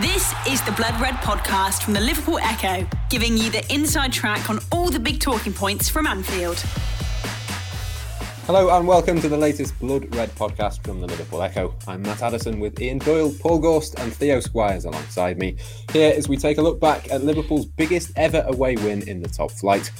This is the Blood Red podcast from the Liverpool Echo, giving you the inside track on all the big talking points from Anfield. Hello and welcome to the latest Blood Red podcast from the Liverpool Echo. I'm Matt Addison with Ian Doyle, Paul Gorst, and Theo Squires alongside me. Here as we take a look back at Liverpool's biggest ever away win in the top flight.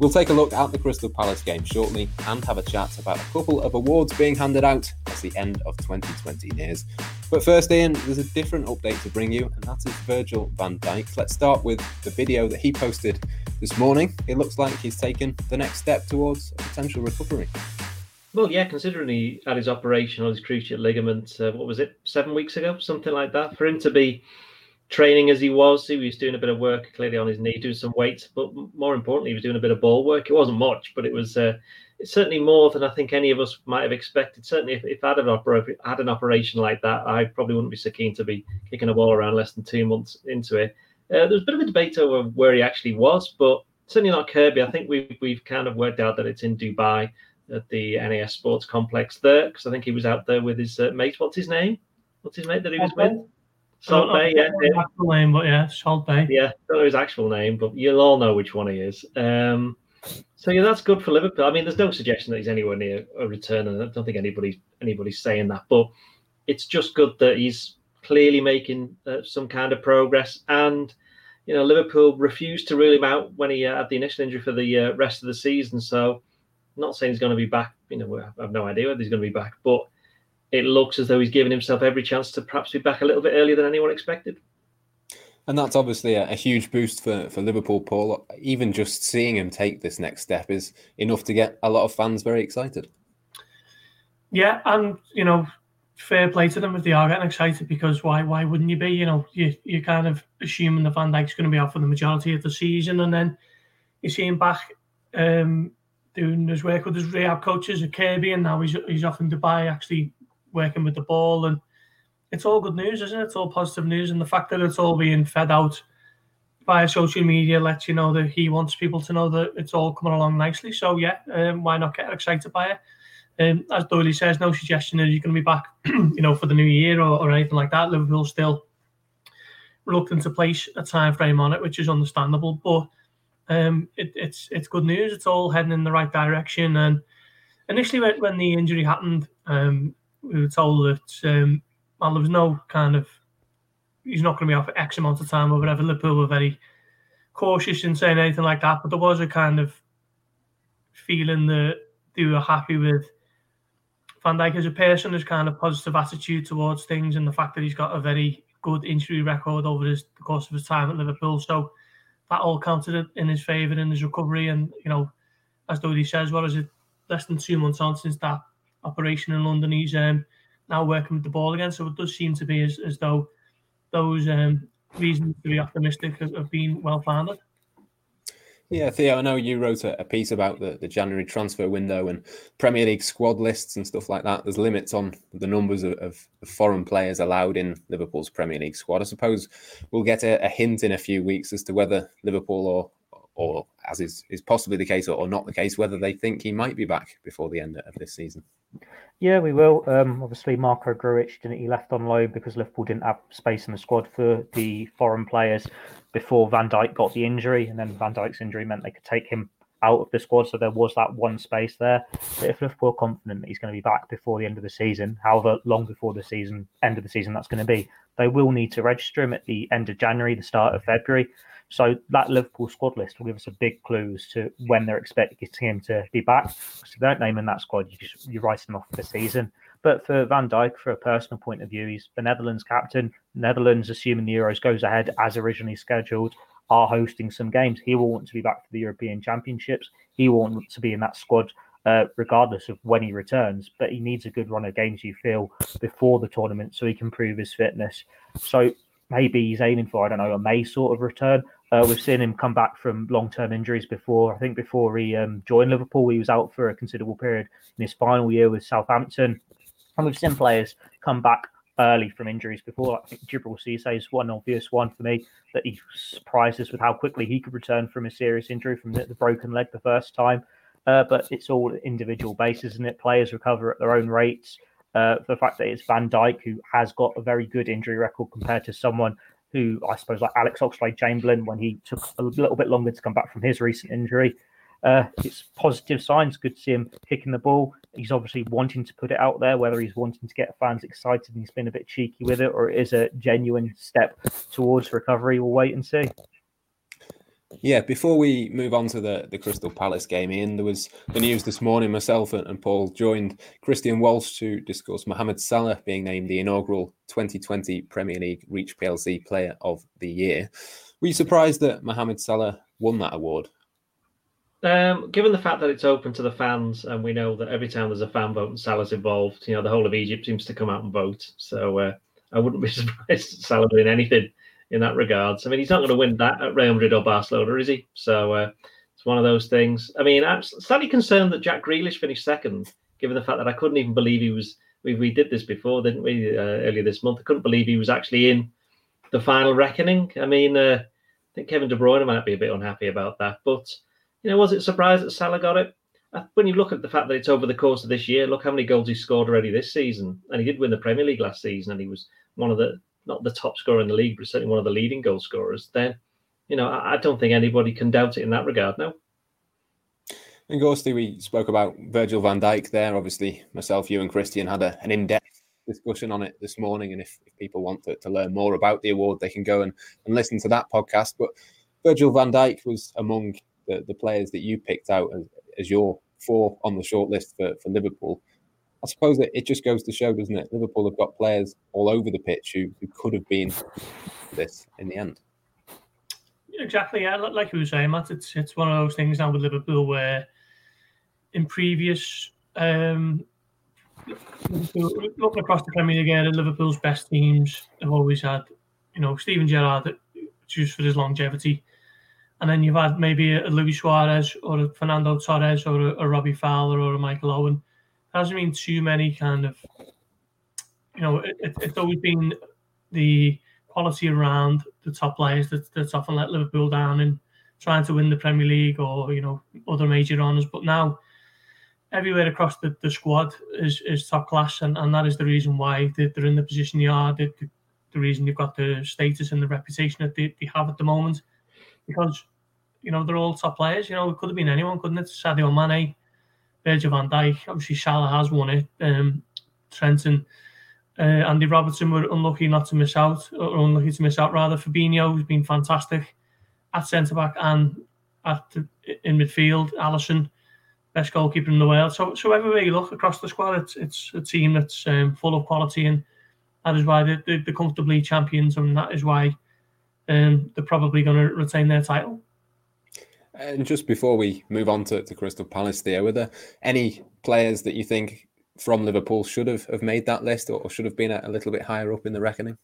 We'll take a look at the Crystal Palace game shortly and have a chat about a couple of awards being handed out as the end of 2020 nears. But first, Ian, there's a different update to bring you, and that is Virgil van Dijk. Let's start with the video that he posted this morning. It looks like he's taken the next step towards a potential recovery. Well, yeah, considering he had his operation on his cruciate ligament, uh, what was it, seven weeks ago, something like that, for him to be training as he was. He was doing a bit of work clearly on his knee, doing some weights, but more importantly, he was doing a bit of ball work. It wasn't much, but it was uh, certainly more than I think any of us might have expected. Certainly, if, if I had an, oper- had an operation like that, I probably wouldn't be so keen to be kicking a ball around less than two months into it. Uh, there was a bit of a debate over where he actually was, but certainly not Kirkby. I think we've, we've kind of worked out that it's in Dubai at the NAS Sports Complex there, because I think he was out there with his uh, mate. What's his name? What's his mate that he was with? Salt Bae, yeah. Actual name, but yeah, Salt Bae. Yeah, don't know his actual name, but you'll all know which one he is. Um, so yeah, that's good for Liverpool. I mean, there's no suggestion that he's anywhere near a return, and I don't think anybody's anybody's saying that. But it's just good that he's clearly making uh, some kind of progress. And you know, Liverpool refused to rule him out when he uh, had the initial injury for the uh, rest of the season. So, I'm not saying he's going to be back. You know, I have no idea whether he's going to be back, but it looks as though he's given himself every chance to perhaps be back a little bit earlier than anyone expected. And that's obviously a, a, huge boost for, for Liverpool, Paul. Even just seeing him take this next step is enough to get a lot of fans very excited. Yeah, and you know, fair play to them if they are getting excited because why why wouldn't you be? You know, you you're kind of assuming the Van Dijk's going to be out for the majority of the season, and then you see him back um, doing his work with his rehab coaches at Kirkby, and now he's he's off in Dubai actually working with the ball, and it's all good news, isn't it? It's all positive news, and the fact that it's all being fed out via social media lets you know that he wants people to know that it's all coming along nicely. So yeah, um, why not get excited by it? Um, as Doyle says, no suggestion that you're going to be back, you know, for the new year or, or anything like that. Liverpool still reluctant to place a time frame on it, which is understandable. But um, it, it's it's good news. It's all heading in the right direction. And initially, when, when the injury happened, um, we were told that um, well, there was no kind of he's not going to be off for X amount of time or whatever. Liverpool were very cautious in saying anything like that, but there was a kind of feeling that they were happy with Van Dijk as a person, his kind of positive attitude towards things, and the fact that he's got a very good injury record over his, the course of his time at Liverpool. So that all counted in his favour in his recovery. And you know, as Dodie says, what is it? Less than two months on since that operation in London. He's um, now working with the ball again, so it does seem to be as, as though those um, reasons to be optimistic have, have been well founded. Yeah, Theo, I know you wrote a, a, piece about the, the January transfer window and Premier League squad lists and stuff like that. There's limits on the numbers of, of foreign players allowed in Liverpool's Premier League squad. I suppose we'll get a, a hint in a few weeks as to whether Liverpool or or as is, is possibly the case or, or, not the case, whether they think he might be back before the end of this season. Yeah, we will. Um, obviously, Marko Grujic didn't he left on loan because Liverpool didn't have space in the squad for the foreign players before Van Dijk got the injury, and then Van Dijk's injury meant they could take him out of the squad, so there was that one space there. But if Liverpool are confident that he's going to be back before the end of the season, however long before the season end of the season that's going to be, they will need to register him at the end of January, the start of February. So that Liverpool squad list will give us a big clue as to when they're expecting him to be back. So if they don't name in that squad, you just, you're writing off for the season. But for Van Dijk, for a personal point of view, he's the Netherlands captain. Netherlands, assuming the Euros goes ahead as originally scheduled, are hosting some games. He will want to be back for the European Championships. He will want to be in that squad uh, regardless of when he returns. But he needs a good run of games, you feel, before the tournament so he can prove his fitness. So maybe he's aiming for, I don't know, a May sort of return. Uh, we've seen him come back from long-term injuries before. I think before he um, joined Liverpool, he was out for a considerable period in his final year with Southampton. And we've seen players come back early from injuries before. I think Djibril Cisse is one obvious one for me that he surprised us with how quickly he could return from a serious injury from the, the broken leg the first time. Uh, but it's all individual basis, and it? Players recover at their own rates. Uh, the fact that it's Van Dijk who has got a very good injury record compared to someone who I suppose like Alex Oxlade Chamberlain when he took a little bit longer to come back from his recent injury. Uh, it's positive signs. Good to see him kicking the ball. He's obviously wanting to put it out there, whether he's wanting to get fans excited and he's been a bit cheeky with it, or it is a genuine step towards recovery. We'll wait and see. Yeah, before we move on to the, the Crystal Palace game, Ian, there was the news this morning. Myself and, and Paul joined Christian Walsh to discuss Mohamed Salah being named the inaugural 2020 Premier League Reach PLC Player of the Year. Were you surprised that Mohamed Salah won that award? Um, given the fact that it's open to the fans, and we know that every time there's a fan vote and Salah's involved, you know the whole of Egypt seems to come out and vote. So uh, I wouldn't be surprised Salah doing anything in that regards. I mean, he's not going to win that at Real Madrid or Barcelona, is he? So uh, it's one of those things. I mean, I'm slightly concerned that Jack Grealish finished second, given the fact that I couldn't even believe he was. We, we did this before, didn't we? Uh, earlier this month, I couldn't believe he was actually in the final reckoning. I mean, uh, I think Kevin De Bruyne might be a bit unhappy about that, but you know, was it surprised that Salah got it? When you look at the fact that it's over the course of this year, look how many goals he scored already this season, and he did win the Premier League last season, and he was one of the not the top scorer in the league, but certainly one of the leading goal scorers, then you know I, I don't think anybody can doubt it in that regard. No. And Ghosty, we spoke about Virgil van Dijk there. Obviously, myself, you, and Christian had a, an in-depth discussion on it this morning. And if, if people want to, to, learn more about the award, they can go and, and listen to that podcast. But Virgil van Dijk was among the, the players that you picked out as, as your four on the shortlist for, for Liverpool. I suppose that it just goes to show, doesn't it? Liverpool have got players all over the pitch who, who could have been this in the end. Exactly, yeah. Like you were saying, Matt, it's it's one of those things now with Liverpool where in previous um, looking across the Premier League, yeah, Liverpool's best teams have always had, you know, Steven Gerrard, just for his longevity, and then you've had maybe a Luis Suarez or a Fernando Torres or a, a Robbie Fowler or a Michael Owen hasn't been too many kind of, you know, it, it's always been the quality around the top players that, that's often let Liverpool down in trying to win the Premier League or, you know, other major honours. But now, everywhere across the, the squad is, is top class, and, and that is the reason why they, are in the position they are, the, the, the, reason they've got the status and the reputation that they, they have at the moment. Because, you know, they're all top players. You know, it could have been anyone, couldn't it? Sadio Mane, Virgil van Dijk. Obviously, Salah has won it. Um, Trenton, uh, Andy Robertson were unlucky not to miss out, or unlucky to miss out rather. Fabinho has been fantastic at centre back and at the, in midfield. Alisson, best goalkeeper in the world. So, so everywhere you look across the squad, it's it's a team that's um, full of quality, and that is why they're, they're comfortably champions, and that is why um, they're probably going to retain their title. And just before we move on to, to Crystal Palace, there were there any players that you think from Liverpool should have, have made that list or, should have been a, a, little bit higher up in the reckoning?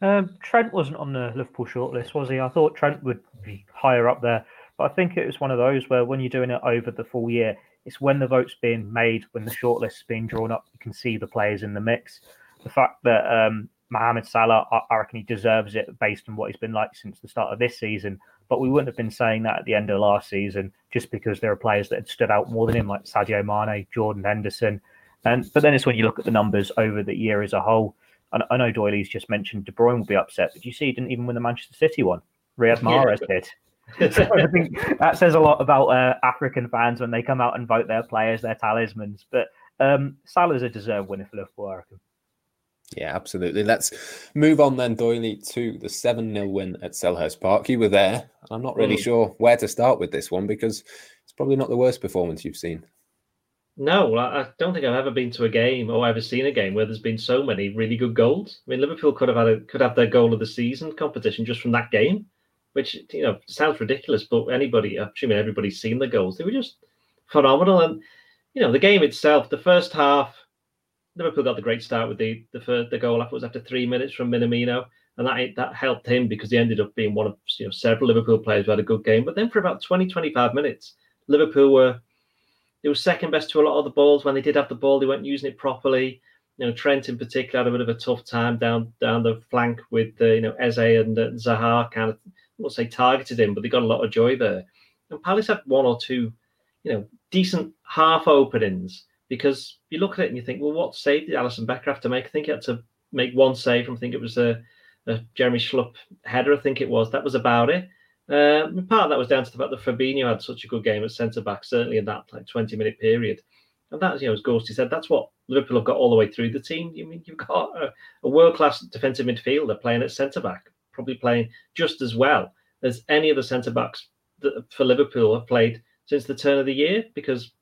Um, Trent wasn't on the Liverpool shortlist, was he? I thought Trent would be higher up there, but I think it was one of those where when you're doing it over the full year, it's when the vote's being made, when the shortlist shortlist's being drawn up, you can see the players in the mix. The fact that um, Mohamed Salah, I, I reckon he deserves it based on what he's been like since the start of this season. But we wouldn't have been saying that at the end of last season just because there are players that had stood out more than him, like Sadio Mane, Jordan Henderson. And but then it's when you look at the numbers over the year as a whole. And I know Doyley's just mentioned De Bruyne will be upset, but you see he didn't even win the Manchester City one. Riyad Mahrez yeah. did. so I think that says a lot about uh, African fans when they come out and vote their players, their talismans. But um, Salah's a deserved winner for Liverpool, I reckon. Yeah, absolutely. Let's move on then, Doyley, to the 7 0 win at Selhurst Park. You were there. I'm not really mm. sure where to start with this one because it's probably not the worst performance you've seen. No, I don't think I've ever been to a game or ever seen a game where there's been so many really good goals. I mean, Liverpool could have had a, could have their goal of the season competition just from that game, which you know sounds ridiculous, but anybody, I'm assuming everybody's seen the goals. They were just phenomenal, and you know the game itself, the first half Liverpool got the great start with the the first, the goal after was after three minutes from Minamino, and that that helped him because he ended up being one of you know several Liverpool players who had a good game. But then for about 20, 25 minutes, Liverpool were they were second best to a lot of the balls. When they did have the ball, they weren't using it properly. You know, Trent in particular had a bit of a tough time down down the flank with uh, you know Eze and uh, Zaha kind of won't say targeted him, but they got a lot of joy there. And Palace had one or two, you know, decent half openings because you look at it and you think, well, what save did Alisson Becker have to make? I think he had to make one save from I think it was a a Jeremy Schlupp header, I think it was. That was about it. Uh, part of that was down to the fact that Fabinho had such a good game at centre back, certainly in that like 20 minute period. And that's, you know, as Ghosty said, that's what Liverpool have got all the way through the team. You mean you've got a, a world class defensive midfielder playing at centre back, probably playing just as well as any of the centre backs that for Liverpool have played since the turn of the year. Because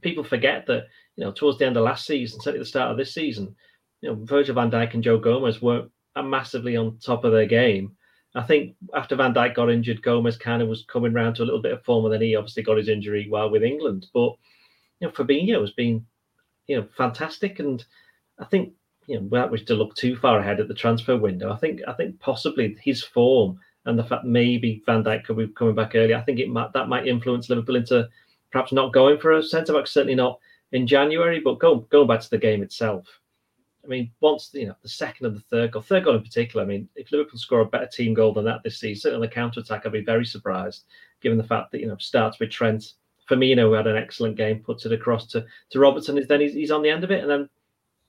people forget that, you know, towards the end of last season, certainly the start of this season, you know, Virgil van Dijk and Joe Gomez weren't massively on top of their game. I think after Van Dijk got injured, Gomez kind of was coming round to a little bit of form, and then he obviously got his injury while with England. But you know, Fabinho has been, you know, fantastic, and I think you know without wishing to look too far ahead at the transfer window, I think I think possibly his form and the fact maybe Van Dijk could be coming back early, I think it might that might influence Liverpool into perhaps not going for a centre back, certainly not in January, but go, going back to the game itself. I mean, once you know the second and the third goal, third goal in particular. I mean, if Liverpool score a better team goal than that this season on the counter attack, I'd be very surprised, given the fact that you know starts with Trent, Firmino who had an excellent game, puts it across to to Robertson. Is then he's, he's on the end of it, and then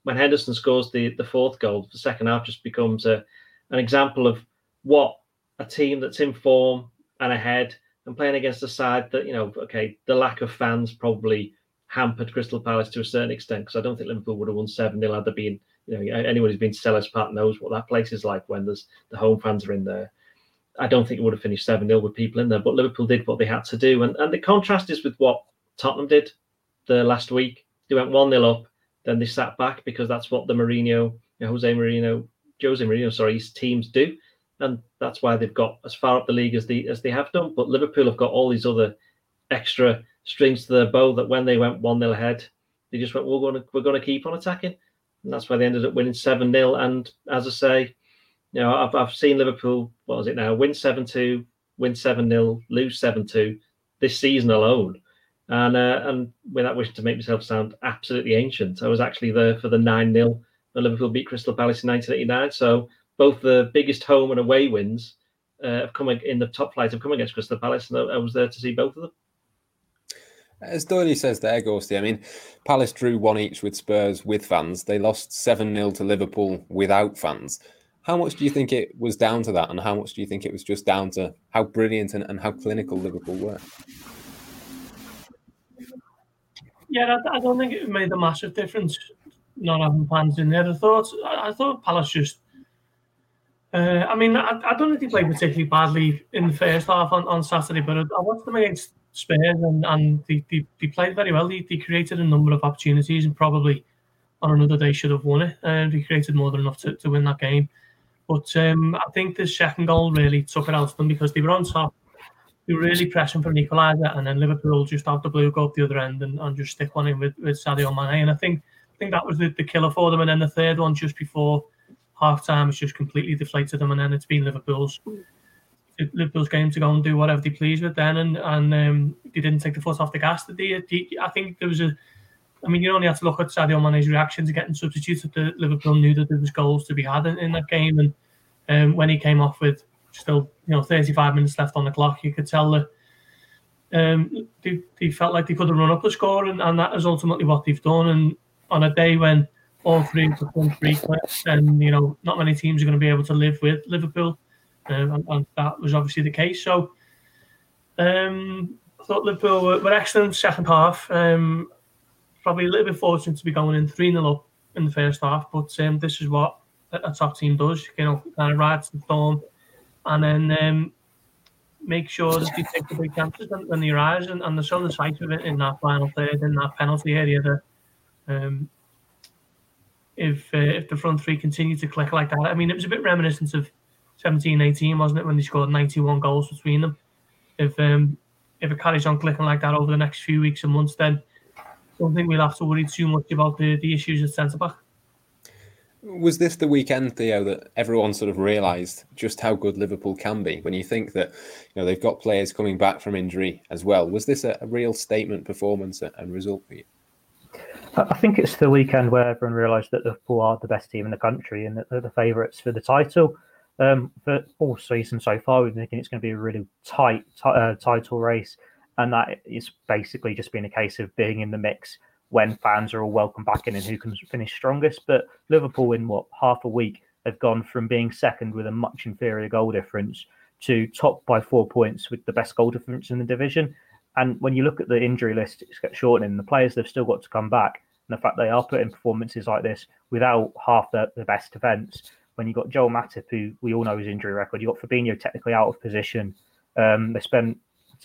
when Henderson scores the the fourth goal, the second half just becomes a an example of what a team that's in form and ahead and playing against a side that you know, okay, the lack of fans probably hampered Crystal Palace to a certain extent because I don't think Liverpool would have won 7 0 had there been, you know, anyone who's been to Selhurst Park knows what that place is like when there's the home fans are in there. I don't think it would have finished 7 0 with people in there, but Liverpool did what they had to do. And, and the contrast is with what Tottenham did the last week. They went 1 0 up, then they sat back because that's what the Mourinho, you know, Jose Mourinho, Jose Mourinho, sorry, his teams do. And that's why they've got as far up the league as they as they have done. But Liverpool have got all these other extra strings to their bow that when they went 1 0 ahead, they just went, we're going to we're going to keep on attacking. And that's why they ended up winning 7 0. And as I say, you know, I've, I've seen Liverpool, what is it now, win 7 2, win 7 0, lose 7 2 this season alone. And uh, and without wishing to make myself sound absolutely ancient, I was actually there for the 9 0 when Liverpool beat Crystal Palace in 1989. So both the biggest home and away wins uh, have come in the top flight have come against Crystal Palace, and I was there to see both of them. As Doyley says there, Ghosty, I mean, Palace drew one each with Spurs with fans. They lost 7 0 to Liverpool without fans. How much do you think it was down to that? And how much do you think it was just down to how brilliant and, and how clinical Liverpool were? Yeah, I, I, don't think it made a massive difference not having fans in there. I thought, I, I thought Palace just. Uh, I mean, I, I, don't think he played particularly badly in the first half on, on Saturday, but I watched them against Spurs, and, and they, they, they played very well. They, they created a number of opportunities, and probably on another day should have won it. And they created more than enough to, to win that game. But um, I think the second goal really took it out of them because they were on top. They were really pressing for an equaliser, and then Liverpool just out the blue go up the other end and, and just stick one in with, with Sadio Mane. And I think I think that was the, the killer for them. And then the third one just before half time has just completely deflated them, and then it's been Liverpool's Liverpool's game to go and do whatever they please with then, and and um, they didn't take the foot off the gas. Did they, I think there was a. I mean, you only have to look at Sadio Mane's reaction to getting substituted. The Liverpool knew that there was goals to be had in, in that game, and um, when he came off with still you know 35 minutes left on the clock, you could tell that um, they, they felt like they could have run up the score, and, and that is ultimately what they've done. And on a day when all three the front three and you know not many teams are going to be able to live with Liverpool um, and, and, that was obviously the case. So um, I thought Liverpool were, were excellent second half. Um, probably a little bit fortunate to be going in 3 0 up in the first half, but um, this is what a, a, top team does, you know, kind of rides the storm and then um, make sure that you take the big chances when, when they arise and, and they're so decisive in, in that final third, in that penalty area that um, if uh, if the front three continue to click like that, I mean, it was a bit reminiscent of 17, 18, wasn't it, when they scored 91 goals between them? If um, if it carries on clicking like that over the next few weeks and months, then I don't think we'll have to worry too much about the, the issues at centre back. Was this the weekend, Theo, that everyone sort of realised just how good Liverpool can be? When you think that you know they've got players coming back from injury as well, was this a, a real statement performance and result for you? I think it's the weekend where everyone realised that Liverpool are the best team in the country and that they're the favourites for the title. Um, but all season so far, we've been thinking it's going to be a really tight t- uh, title race, and that is basically just been a case of being in the mix when fans are all welcome back in and who can finish strongest. But Liverpool, in what half a week, they've gone from being second with a much inferior goal difference to top by four points with the best goal difference in the division. And when you look at the injury list, it's got shortening. The players they've still got to come back, and the fact they are putting performances like this without half the, the best defence. When you've got Joel Matip, who we all know his injury record, you've got Fabinho technically out of position. Um, they spent,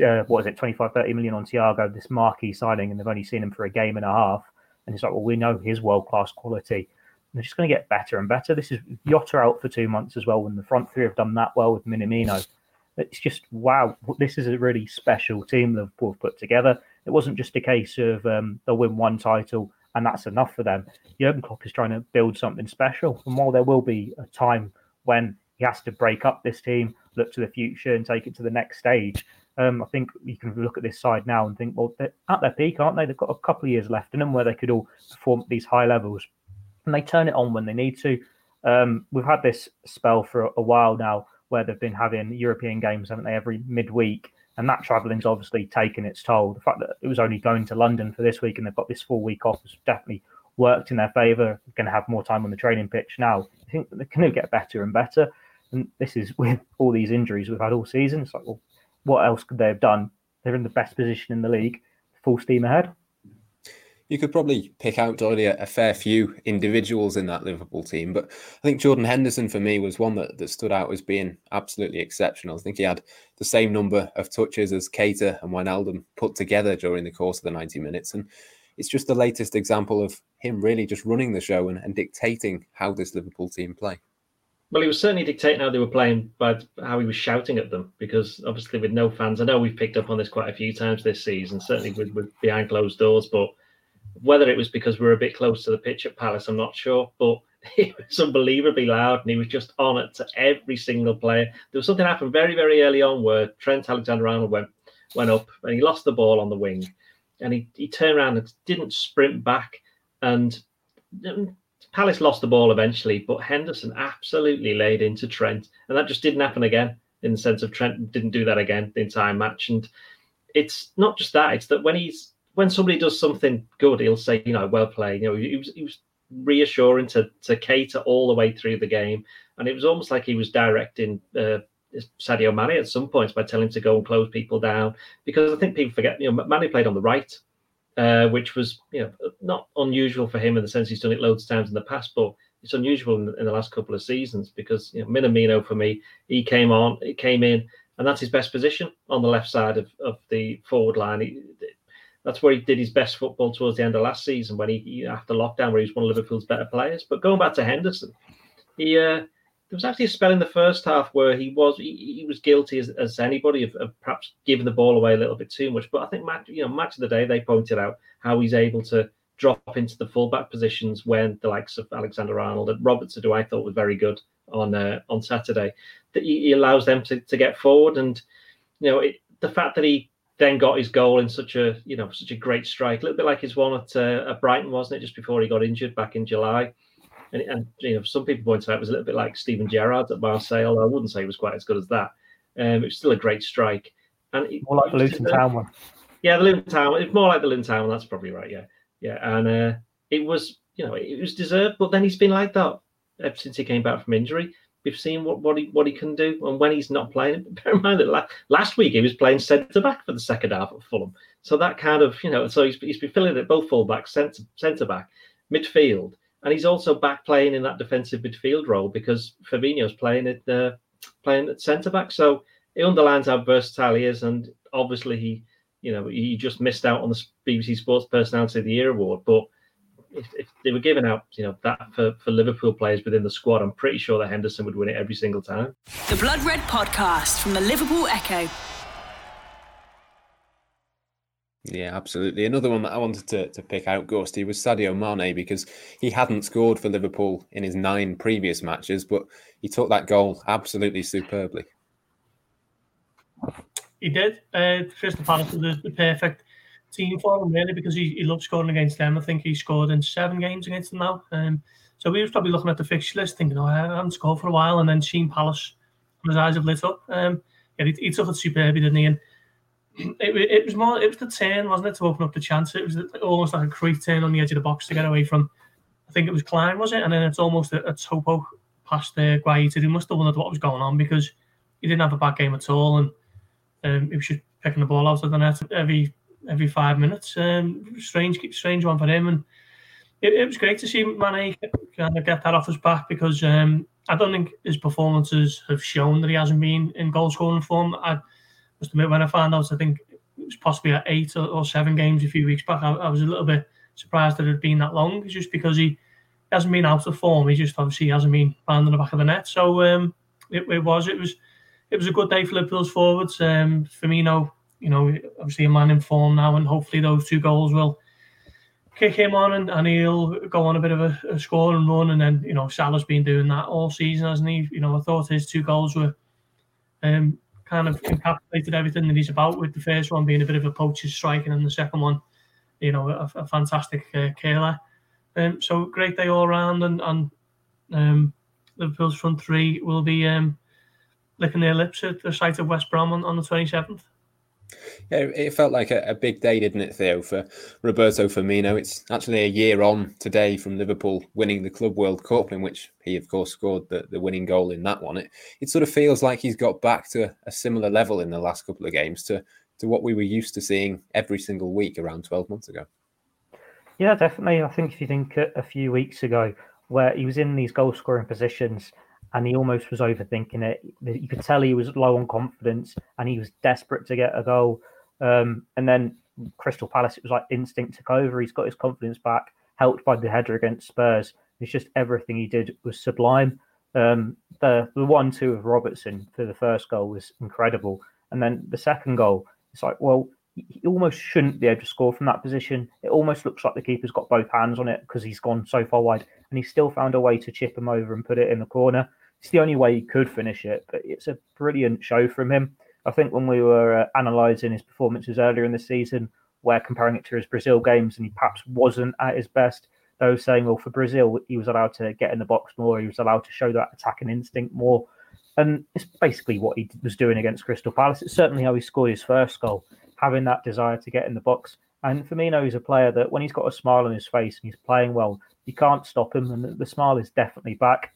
uh, what is it, 25, 30 million on Thiago, this marquee signing, and they've only seen him for a game and a half. And it's like, well, we know his world class quality. And they're just going to get better and better. This is Jota out for two months as well, when the front three have done that well with Minamino. It's just wow. This is a really special team Liverpool have put together. It wasn't just a case of um, they'll win one title and that's enough for them. Jurgen Klopp is trying to build something special, and while there will be a time when he has to break up this team, look to the future, and take it to the next stage. Um, I think you can look at this side now and think, well, they're at their peak, aren't they? They've got a couple of years left in them where they could all perform at these high levels, and they turn it on when they need to. Um, we've had this spell for a, a while now where they've been having European games, haven't they, every midweek? And that travelling's obviously taken its toll. The fact that it was only going to London for this week and they've got this full week off has definitely worked in their favour. Going to have more time on the training pitch now. I think they can get better and better. And this is with all these injuries we've had all season. It's like, well, what else could they have done? They're in the best position in the league, full steam ahead you could probably pick out already a, a, fair few individuals in that Liverpool team, but I think Jordan Henderson for me was one that, that stood out as being absolutely exceptional. I think he had the same number of touches as Keita and Wijnaldum put together during the course of the 90 minutes. And it's just the latest example of him really just running the show and, and dictating how this Liverpool team play. Well, he was certainly dictating how they were playing by how he was shouting at them because obviously with no fans, I know we've picked up on this quite a few times this season, certainly with, with behind closed doors, but whether it was because we are a bit close to the pitch at Palace, I'm not sure, but it was unbelievably loud and he was just on it to every single player. There was something happened very, very early on where Trent Alexander Arnold went went up and he lost the ball on the wing and he, he turned around and didn't sprint back and um, Palace lost the ball eventually, but Henderson absolutely laid into Trent, and that just didn't happen again. In the sense of Trent didn't do that again the entire match, and it's not just that; it's that when he's when somebody does something good, he'll say, you know, well played. You know, he was, he was reassuring to to Keita all the way through the game, and it was almost like he was directing uh, Sadio Mane at some points by telling him to go and close people down. Because I think people forget, you know, Mane played on the right, uh, which was you know not unusual for him in the sense he's done it loads of times in the past, but it's unusual in, in the last couple of seasons because you know Minamino for me, he came on, he came in. And that's his best position on the left side of, of the forward line. He, that's where he did his best football towards the end of last season when he after lockdown where he was one of Liverpool's better players. But going back to Henderson, he uh, there was actually a spell in the first half where he was he, he was guilty as, as anybody of, of, perhaps giving the ball away a little bit too much. But I think match you know match of the day they pointed out how he's able to drop into the fullback positions when the likes of Alexander Arnold and Robertson, who I thought was very good on uh, on Saturday, that he, he, allows them to, to get forward and you know it, the fact that he then got his goal in such a you know such a great strike, a little bit like his one at, uh, at Brighton, wasn't it? Just before he got injured back in July, and, and you know some people pointed out it was a little bit like Steven Gerrard at Marseille. although I wouldn't say it was quite as good as that. Um, it was still a great strike, and it, more like the Luton Town one. Yeah, the Luton Town. It's more like the Luton Town. That's probably right. Yeah, yeah, and uh, it was you know it was deserved, but then he's been like that ever since he came back from injury. We've seen what, what he what he can do, and when he's not playing, bear in mind that last, week he was playing centre back for the second half of Fulham. So that kind of you know, so he's, he's been filling it both full back, centre centre back, midfield, and he's also back playing in that defensive midfield role because Fabinho's playing at uh, playing at centre back. So it underlines how versatile he is, and obviously he, you know, he just missed out on the BBC Sports Personality of the Year award, but if, if, they were giving out, you know, that for, for Liverpool players within the squad, I'm pretty sure that Henderson would win it every single time. The Blood Red Podcast from the Liverpool Echo. Yeah, absolutely. Another one that I wanted to, to pick out, Ghosty, was Sadio Mane because he hadn't scored for Liverpool in his nine previous matches, but he took that goal absolutely superbly. He did. Uh, Crystal Palace was the, the perfect team for him really because he, he loves scoring against them. I think he scored in seven games against them now. Um, so we was probably looking at the fixture list thinking, oh, I haven't scored for a while. And then seeing Palace, his eyes have lit up. Um, yeah, he, he took it superbly, didn't he? And it, it was more, it was the turn, wasn't it, to open up the chance. It was almost like a great turn on the edge of the box to get away from, I think it was Klein, was it? And then it's almost a, a toe-poke past uh, Guaita. He must have wondered what was going on because he didn't have a bad game at all, and um, he was just picking the ball out of the net every every five minutes. Um, strange, strange one for him, and it, it was great to see Mane kind of get that off his back because um, I don't think his performances have shown that he hasn't been in goal scoring form. I must admit, when I found out, I think it was possibly at eight or, or seven games a few weeks back. I, I, was a little bit surprised that it had been that long, just because he hasn't been out of form. He just obviously hasn't been finding the back of the net. So um, it, it, was, it was, it was a good day for Liverpool's forwards. Um, Firmino, you know, obviously a man in form now, and hopefully those two goals will kick him on and, and he'll go on a bit of a, a score and run. And then, you know, Salah's been doing that all season, hasn't he? You know, I thought his two goals were um, kind of encapsulated everything that he's about, with the first one being a bit of a poacher's striking and the second one, you know, a, a fantastic uh, killer. Um, so great day all around. And, and um, Liverpool's front three will be um, licking their lips at the sight of West Brom on, on the 27th. Yeah, it felt like a, a, big day, didn't it, Theo, for Roberto Firmino? It's actually a year on today from Liverpool winning the Club World Cup, in which he, of course, scored the, the winning goal in that one. It, it sort of feels like he's got back to a similar level in the last couple of games to, to what we were used to seeing every single week around 12 months ago. Yeah, definitely. I think if you think a few weeks ago, where he was in these goal scoring positions and he almost was overthinking it. You could tell he was low on confidence and he was desperate to get a goal. Um, and then Crystal Palace, it was like instinct took over. He's got his confidence back, helped by the header against Spurs. It's just everything he did was sublime. Um, the the one two of Robertson for the first goal was incredible, and then the second goal, it's like well, he almost shouldn't be able to score from that position. It almost looks like the keeper's got both hands on it because he's gone so far wide, and he still found a way to chip him over and put it in the corner. It's the only way he could finish it, but it's a brilliant show from him. I think when we were uh, analysing his performances earlier in the season, where comparing it to his Brazil games, and he perhaps wasn't at his best, those saying, well, for Brazil, he was allowed to get in the box more, he was allowed to show that attacking instinct more. And it's basically what he was doing against Crystal Palace. It's certainly how he scored his first goal, having that desire to get in the box. And Firmino is a player that when he's got a smile on his face and he's playing well, you can't stop him. And the smile is definitely back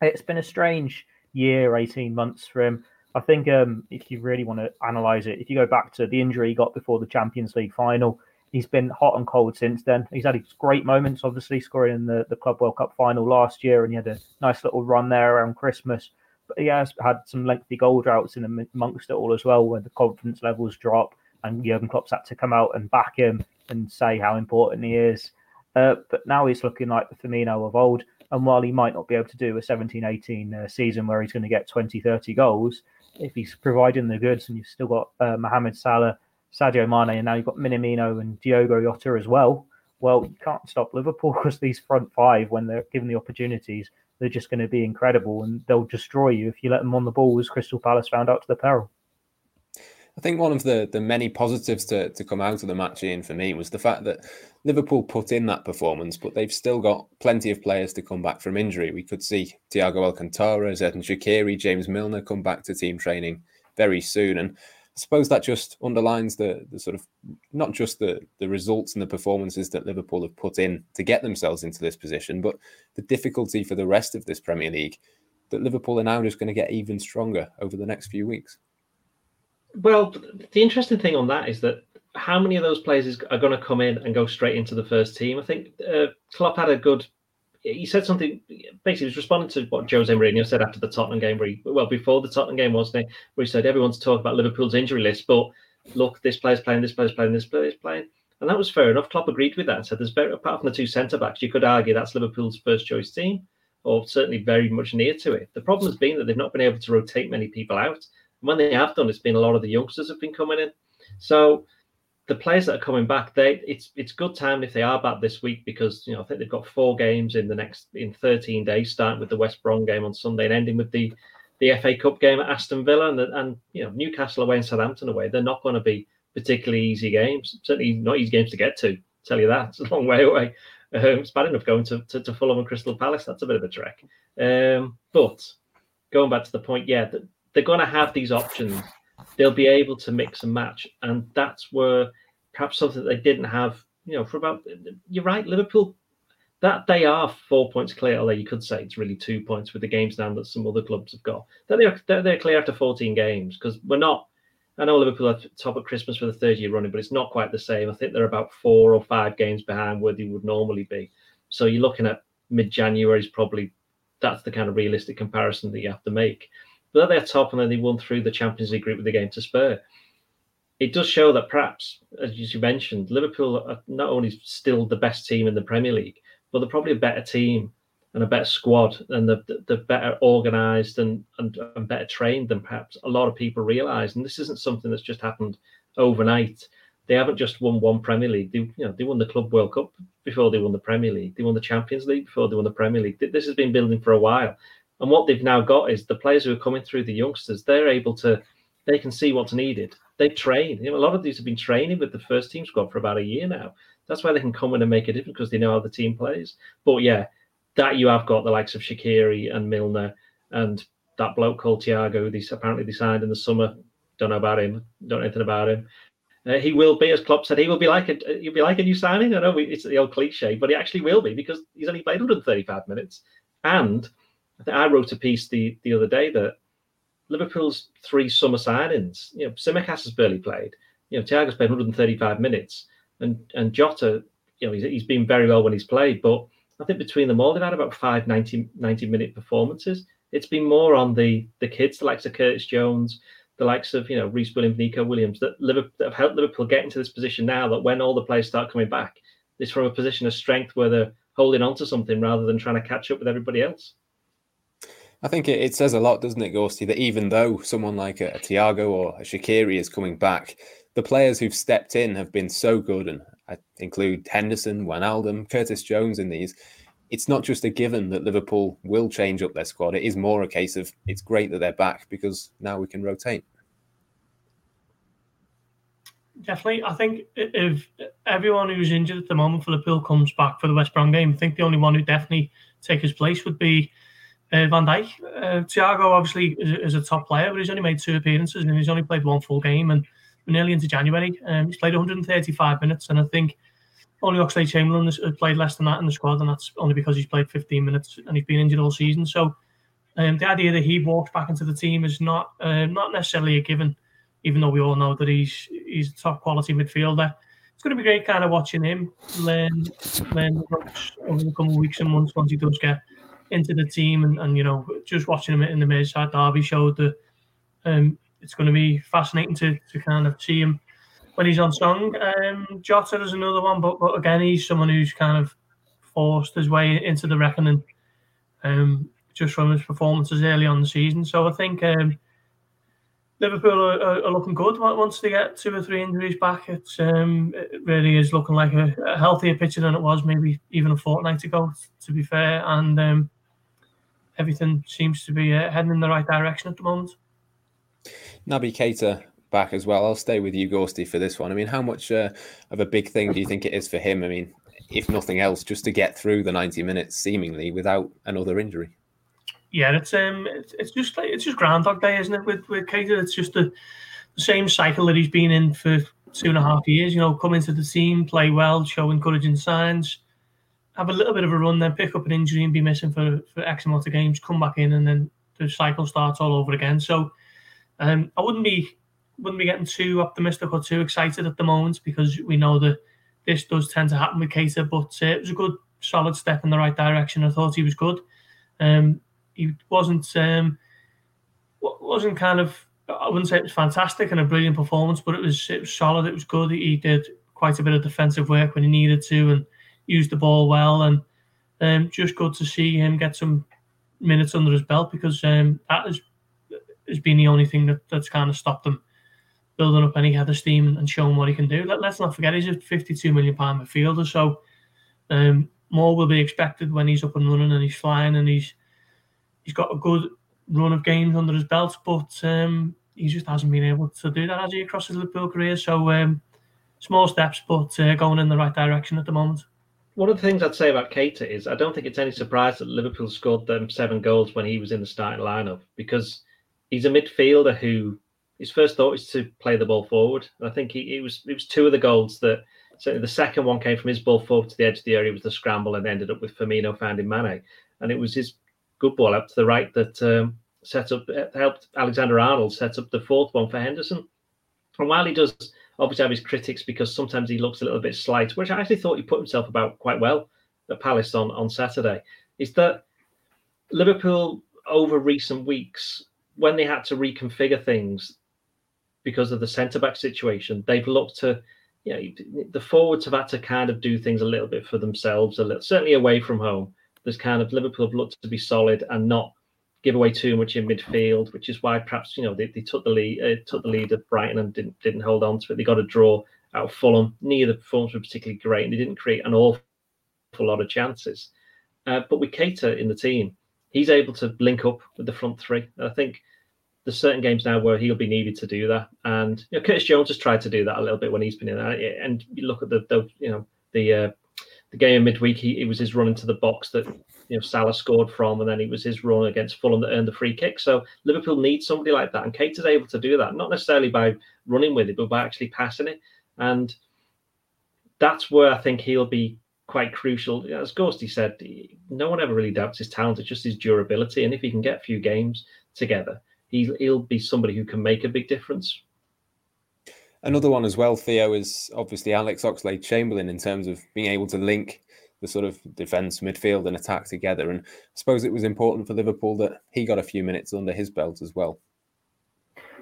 it's been a strange year, 18 months for him. I think um, if you really want to analyze it, if you go back to the injury he got before the Champions League final, he's been hot and cold since then. He's had his great moments, obviously, scoring in the, the Club World Cup final last year, and he had a nice little run there around Christmas. But he has had some lengthy goal droughts in amongst it all as well, where the confidence levels drop, and Jurgen Klopp's had to come out and back him and say how important he is. Uh, but now he's looking like the Firmino of old. And while he might not be able to do a 17 18 uh, season where he's going to get 20, 30 goals, if he's providing the goods and you've still got uh, Mohamed Salah, Sadio Mane, and now you've got Minamino and Diogo Jota as well, well, you can't stop Liverpool because these front five, when they're given the opportunities, they're just going to be incredible and they'll destroy you if you let them on the ball, as Crystal Palace found out to the peril. I think one of the the many positives to, to come out of the match, Ian, for me, was the fact that Liverpool put in that performance, but they've still got plenty of players to come back from injury. We could see Thiago Alcantara, Xherdan Shaqiri, James Milner come back to team training very soon. And I suppose that just underlines the the sort of not just the the results and the performances that Liverpool have put in to get themselves into this position, but the difficulty for the rest of this Premier League that Liverpool are now just going to get even stronger over the next few weeks. Well, the interesting thing on that is that how many of those players are going to come in and go straight into the first team? I think uh, Klopp had a good. He said something. Basically, he was responding to what Jose Mourinho said after the Tottenham game, where he, well before the Tottenham game, wasn't he? Where he said everyone's talking about Liverpool's injury list, but look, this player's playing, this player's playing, this player's playing, and that was fair enough. Klopp agreed with that and said, "There's apart from the two centre backs, you could argue that's Liverpool's first choice team, or certainly very much near to it." The problem has been that they've not been able to rotate many people out when they have done, it's been a lot of the youngsters have been coming in. So the players that are coming back, they it's it's good time if they are back this week because you know I think they've got four games in the next in 13 days, starting with the West Brom game on Sunday and ending with the the FA Cup game at Aston Villa and and you know Newcastle away and Southampton away. They're not going to be particularly easy games. Certainly not easy games to get to. Tell you that it's a long way away. Um, it's bad enough going to, to, to Fulham and Crystal Palace. That's a bit of a trek. Um, but going back to the point, yeah, the, they're going to have these options. They'll be able to mix and match, and that's where perhaps something they didn't have. You know, for about you're right, Liverpool. that they are four points clear, although you could say it's really two points with the games now that some other clubs have got. That they're, they're, they're clear after 14 games because we're not. I know Liverpool are top of Christmas for the third year running, but it's not quite the same. I think they're about four or five games behind where they would normally be. So you're looking at mid January is probably that's the kind of realistic comparison that you have to make. But they're top and then they won through the Champions League group with the game to spur. It does show that perhaps, as you mentioned, Liverpool are not only still the best team in the Premier League, but they're probably a better team and a better squad and they're, they're better organised and, and, and better trained than perhaps a lot of people realise. And this isn't something that's just happened overnight. They haven't just won one Premier League. They, you know, they won the Club World Cup before they won the Premier League. They won the Champions League before they won the Premier League. This has been building for a while. And what they've now got is the players who are coming through, the youngsters, they're able to, they can see what's needed. They train. You know, a lot of these have been training with the first team squad for about a year now. That's why they can come in and make a difference because they know how the team plays. But yeah, that you have got the likes of Shaqiri and Milner and that bloke called Thiago. These apparently they signed in the summer. Don't know about him. Don't know anything about him. Uh, he will be, as Klopp said, he will be like a he'll be like a new signing. I know it's the old cliche, but he actually will be because he's only played 135 minutes. And I think I wrote a piece the the other day that Liverpool's three summer signings, you know, Tsimikas has barely played. You know, Thiago's played 135 minutes and and Jota, you know, he's, he's been very well when he's played, but I think between them all, they've had about five 90, 90 minute performances. It's been more on the the kids, the likes of Curtis Jones, the likes of you know Rhys Williams, Neco Williams, that Liverpool that have helped Liverpool get into this position now. That when all the players start coming back, it's from a position of strength where they're holding on to something rather than trying to catch up with everybody else. I think it, it says a lot, doesn't it, Ghosty, that even though someone like a, a Thiago or a Shaqiri is coming back, the players who've stepped in have been so good, and I include Henderson, Wijnaldum, Curtis Jones in these. It's not just a given that Liverpool will change up their squad. It is more a case of it's great that they're back because now we can rotate. Definitely. I think if everyone who's injured at the moment for Liverpool comes back for the West Brom game, I think the only one who definitely take his place would be uh, Van Dijk. Uh, Thiago obviously is, is, a top player, but he's only made two appearances and he's only played one full game. And nearly into January. Um, he's played 135 minutes, and I think only Oxlade Chamberlain has played less than that in the squad, and that's only because he's played 15 minutes and he's been injured all season. So um, the idea that he walks back into the team is not uh, not necessarily a given, even though we all know that he's he's a top quality midfielder. It's going to be great kind of watching him learn learn the ropes over the coming weeks and months once he does get into the team, and, and you know just watching him in the Merseyside derby showed that um, it's going to be fascinating to, to kind of see him when he's on song. Um, Jota is another one, but, but again, he's someone who's kind of forced his way into the reckoning um, just from his performances early on the season. So I think um, Liverpool are, are, looking good once they get two or three injuries back. It's um, it really is looking like a, a, healthier picture than it was maybe even a fortnight ago. To be fair, and um, everything seems to be uh, heading in the right direction at the moment. Naby Keita back as well. I'll stay with you, Ghosty, for this one. I mean, how much uh, of a big thing do you think it is for him? I mean, if nothing else, just to get through the 90 minutes seemingly without another injury. Yeah, it's um, it's, it's just like it's just Groundhog Day, isn't it? With with Keita, it's just the, the same cycle that he's been in for two and a half years. You know, come into the team, play well, show encouraging signs, have a little bit of a run, then pick up an injury and be missing for for X amount of games, come back in, and then the cycle starts all over again. So um, I wouldn't be wouldn't be getting too optimistic or too excited at the moment because we know that this does tend to happen with Keita. But uh, it was a good, solid step in the right direction. I thought he was good. Um, he wasn't um, wasn't kind of I wouldn't say it was fantastic and a brilliant performance, but it was it was solid. It was good. He did quite a bit of defensive work when he needed to and used the ball well. And um, just good to see him get some minutes under his belt because um, that is has been the only thing that, that's kind of stopped him building up any of steam and showing what he can do. Let, us not forget he's a 52 million pound midfielder, so um, more will be expected when he's up and running and he's flying and he's he's got a good run of games under his belt, but um, he just hasn't been able to do that as he across his Liverpool career. So um, small steps, but uh, going in the right direction at the moment. One of the things I'd say about Keita is I don't think it's any surprise that Liverpool scored them seven goals when he was in the starting lineup because he's a midfielder who his first thought is to play the ball forward. And I think he, it was it was two of the goals that certainly the second one came from his ball forward to the edge of the area. Was the scramble and ended up with Firmino finding Mane. And it was his good ball up to the right that um, set up, helped Alexander Arnold set up the fourth one for Henderson. And while he does obviously have his critics because sometimes he looks a little bit slight, which I actually thought he put himself about quite well at Palace on, on Saturday, is that Liverpool over recent weeks, when they had to reconfigure things because of the centre back situation, they've looked to you know, the forwards have had to kind of do things a little bit for themselves, a little, certainly away from home. There's kind of Liverpool have looked to be solid and not give away too much in midfield, which is why perhaps you know they, they took the lead, uh, took the lead at Brighton and didn't didn't hold on to it. They got a draw out of Fulham. Neither the performance were particularly great, and they didn't create an awful lot of chances. Uh, but with Keita in the team, he's able to link up with the front three. And I think there's certain games now where he'll be needed to do that. And you know, Curtis Jones has tried to do that a little bit when he's been in there. And you look at the, the you know the uh, the game in midweek, he, it was his run into the box that you know Salah scored from, and then it was his run against Fulham that earned the free kick. So Liverpool needs somebody like that, and Keita is able to do that, not necessarily by running with it, but by actually passing it. And that's where I think he'll be quite crucial. As Ghosty said, no one ever really doubts his talent; it's just his durability. And if he can get a few games together, he'll, he'll be somebody who can make a big difference. Another one as well, Theo, is obviously Alex Oxlade Chamberlain in terms of being able to link the sort of defence, midfield, and attack together. And I suppose it was important for Liverpool that he got a few minutes under his belt as well.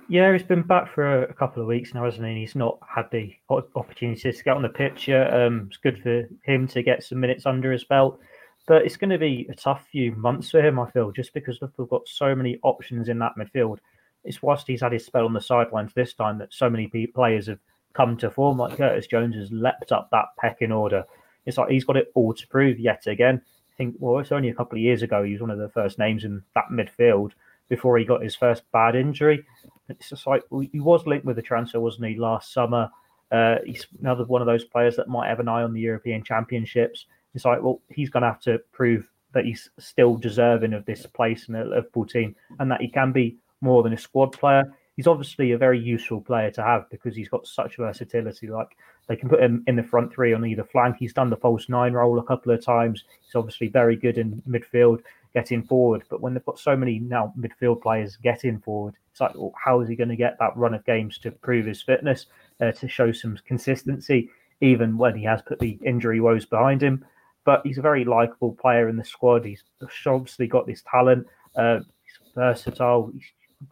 Yeah, he's been back for a couple of weeks now, hasn't he? He's not had the opportunities to get on the pitch yet. Um, it's good for him to get some minutes under his belt. But it's going to be a tough few months for him, I feel, just because Liverpool got so many options in that midfield. It's whilst he's had his spell on the sidelines this time that so many players have come to form. Like Curtis Jones has leapt up that pecking order. It's like he's got it all to prove yet again. I think, well, it's only a couple of years ago he was one of the first names in that midfield before he got his first bad injury. It's just like he was linked with the transfer, wasn't he, last summer? Uh, he's another one of those players that might have an eye on the European Championships. It's like, well, he's going to have to prove that he's still deserving of this place in the Liverpool team and that he can be more than a squad player. He's obviously a very useful player to have because he's got such versatility. Like they can put him in the front three on either flank. He's done the false nine role a couple of times. He's obviously very good in midfield, getting forward. But when they've got so many now midfield players getting forward, it's like, well, how is he going to get that run of games to prove his fitness, uh, to show some consistency, even when he has put the injury woes behind him? but he's a very likable player in the squad. He's obviously got this talent. Uh, he's versatile. He's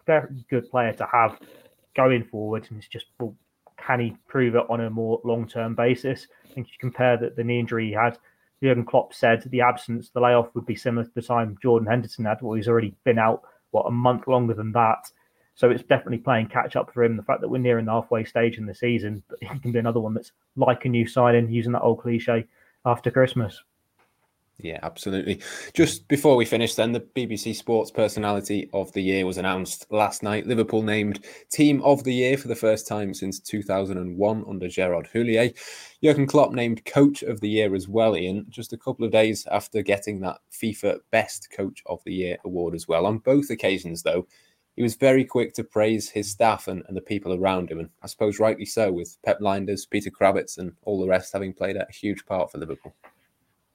very good player to have going forward. And it's just, well, can he prove it on a more long term basis? I think you compare that the knee injury he had. Jurgen Klopp said the absence, the layoff would be similar to the time Jordan Henderson had. Well, he's already been out, what, a month longer than that. So it's definitely playing catch up for him. The fact that we're nearing the halfway stage in the season, but he can be another one that's like a new signing, using that old cliche after Christmas. Yeah, absolutely. Just before we finish, then, the BBC Sports Personality of the Year was announced last night. Liverpool named Team of the Year for the first time since 2001 under Gerard Houllier. Jurgen Klopp named Coach of the Year as well, Ian, just a couple of days after getting that FIFA Best Coach of the Year award as well. On both occasions, though, he was very quick to praise his staff and, and the people around him, and I suppose rightly so, with Pep Lijnders, Peter Krawietz, and all the rest having played a huge part for Liverpool.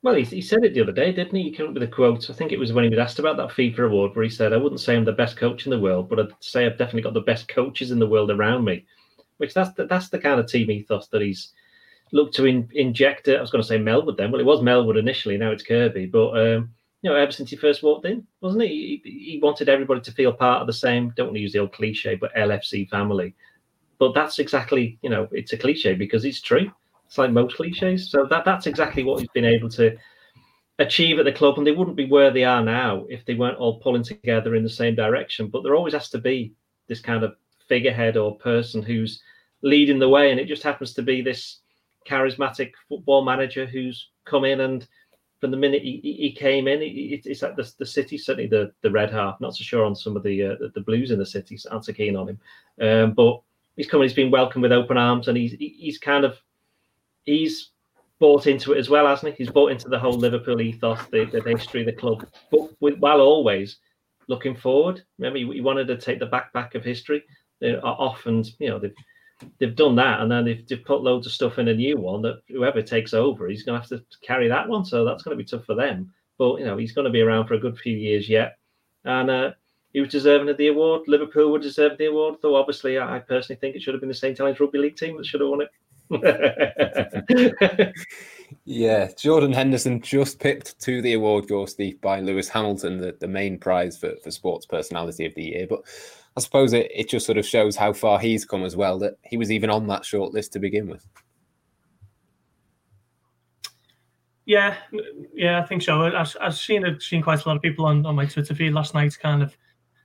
Well, he, he said it the other day, didn't he? He came up with a quote. I think it was when he was asked about that FIFA award, where he said, "I wouldn't say I'm the best coach in the world, but I'd say I've definitely got the best coaches in the world around me." Which that's the, that's the kind of team ethos that he's looked to in, inject. It. I was going to say Melwood then. Well, it was Melwood initially. Now it's Kirkby, but um, you know, ever since he first walked in, wasn't he? he? He wanted everybody to feel part of the same. Don't want to use the old cliche, but LFC family. But that's exactly you know, it's a cliche because it's true it's like most cliches. So that that's exactly what he's been able to achieve at the club, and they wouldn't be where they are now if they weren't all pulling together in the same direction. But there always has to be this kind of figurehead or person who's leading the way, and it just happens to be this charismatic football manager who's come in and from the minute he, he came in, it's like the, the city, certainly the, the red half. Not so sure on some of the uh, the, blues in the city, aren't so keen on him. Um, but he's coming, he's been welcomed with open arms, and he's he's kind of he's bought into it as well, hasn't he? He's bought into the whole Liverpool ethos, the, the history of the club, but with, while always looking forward. Remember, he, he wanted to take the backpack of history. They are often, you know, they've they've done that, and then they've, they've put loads of stuff in a new one that whoever takes over, he's going to have to carry that one. So that's going to be tough for them. But you know, he's going to be around for a good few years yet, and uh, he was deserving of the award. Liverpool would deserve the award, though. Obviously, I personally think it should have been the St Helens Rugby League team that should have won it. Yeah, Jordan Henderson just picked to the award, Ghosty, by Lewis Hamilton, the, the main prize for, for sports personality of the year. But I suppose it, it just sort of shows how far he's come as well, that he was even on that short list to begin with. Yeah, yeah, I think so. I've, I've seen I've seen quite a lot of people on, on my Twitter feed last night kind of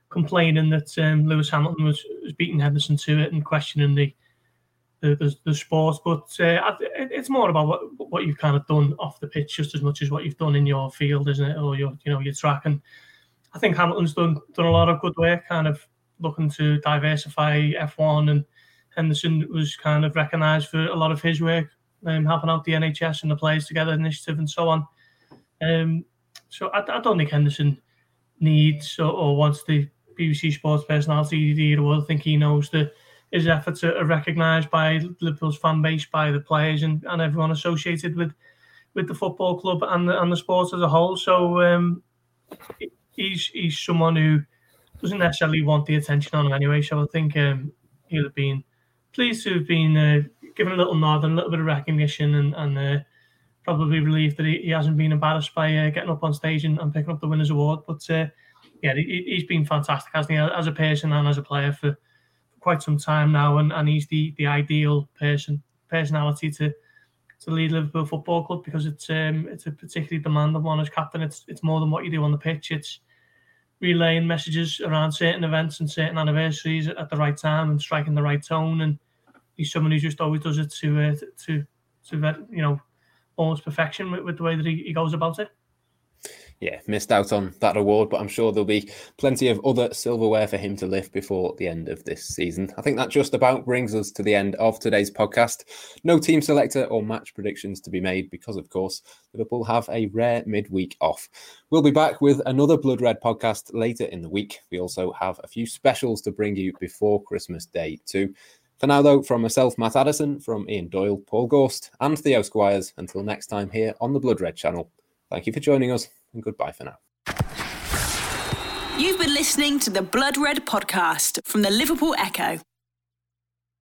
complaining that um, Lewis Hamilton was, was beating Henderson to it and questioning the the, the, the sport. But uh, it's more about what what you've kind of done off the pitch just as much as what you've done in your field, isn't it? Or your you know your track. And I think Hamilton's done done a lot of good work, kind of looking to diversify F1, and Henderson was kind of recognised for a lot of his work, um, helping out the NHS and the Players Together initiative and so on. Um, so I, I don't think Henderson needs or, or wants the BBC Sports Personality the World. I think he knows that his efforts are recognised by Liverpool's fan base, by the players, and, and everyone associated with with the football club and the, and the sport as a whole. So um, he's he's someone who doesn't necessarily want the attention on him anyway. So I think um, he'll have been pleased to have been uh, given a little nod and a little bit of recognition, and, and uh, probably relieved that he, he, hasn't been embarrassed by uh, getting up on stage and, and, picking up the winners award. But uh, yeah, he, has been fantastic, hasn't he, as a person and as a player for quite some time now, and, and he's the the ideal person personality to to lead Liverpool Football Club because it's um it's a particularly demanding one as captain. It's it's more than what you do on the pitch. It's relaying messages around certain events and certain anniversaries at the right time and striking the right tone. And he's someone who just always does it to uh, to to you know almost perfection with, with the way that he, he goes about it yeah, missed out on that award, but I'm sure there'll be plenty of other silverware for him to lift before the end of this season. I think that just about brings us to the end of today's podcast. No team selector or match predictions to be made because, of course, Liverpool have a rare midweek off. We'll be back with another Blood Red podcast later in the week. We also have a few specials to bring you before Christmas Day, too. For now, though, from myself, Matt Addison, from Ian Doyle, Paul Gorst, and Theo Squires, until next time here on the Blood Red channel. Thank you for joining us and goodbye for now. You've been listening to the Blood Red podcast from the Liverpool Echo.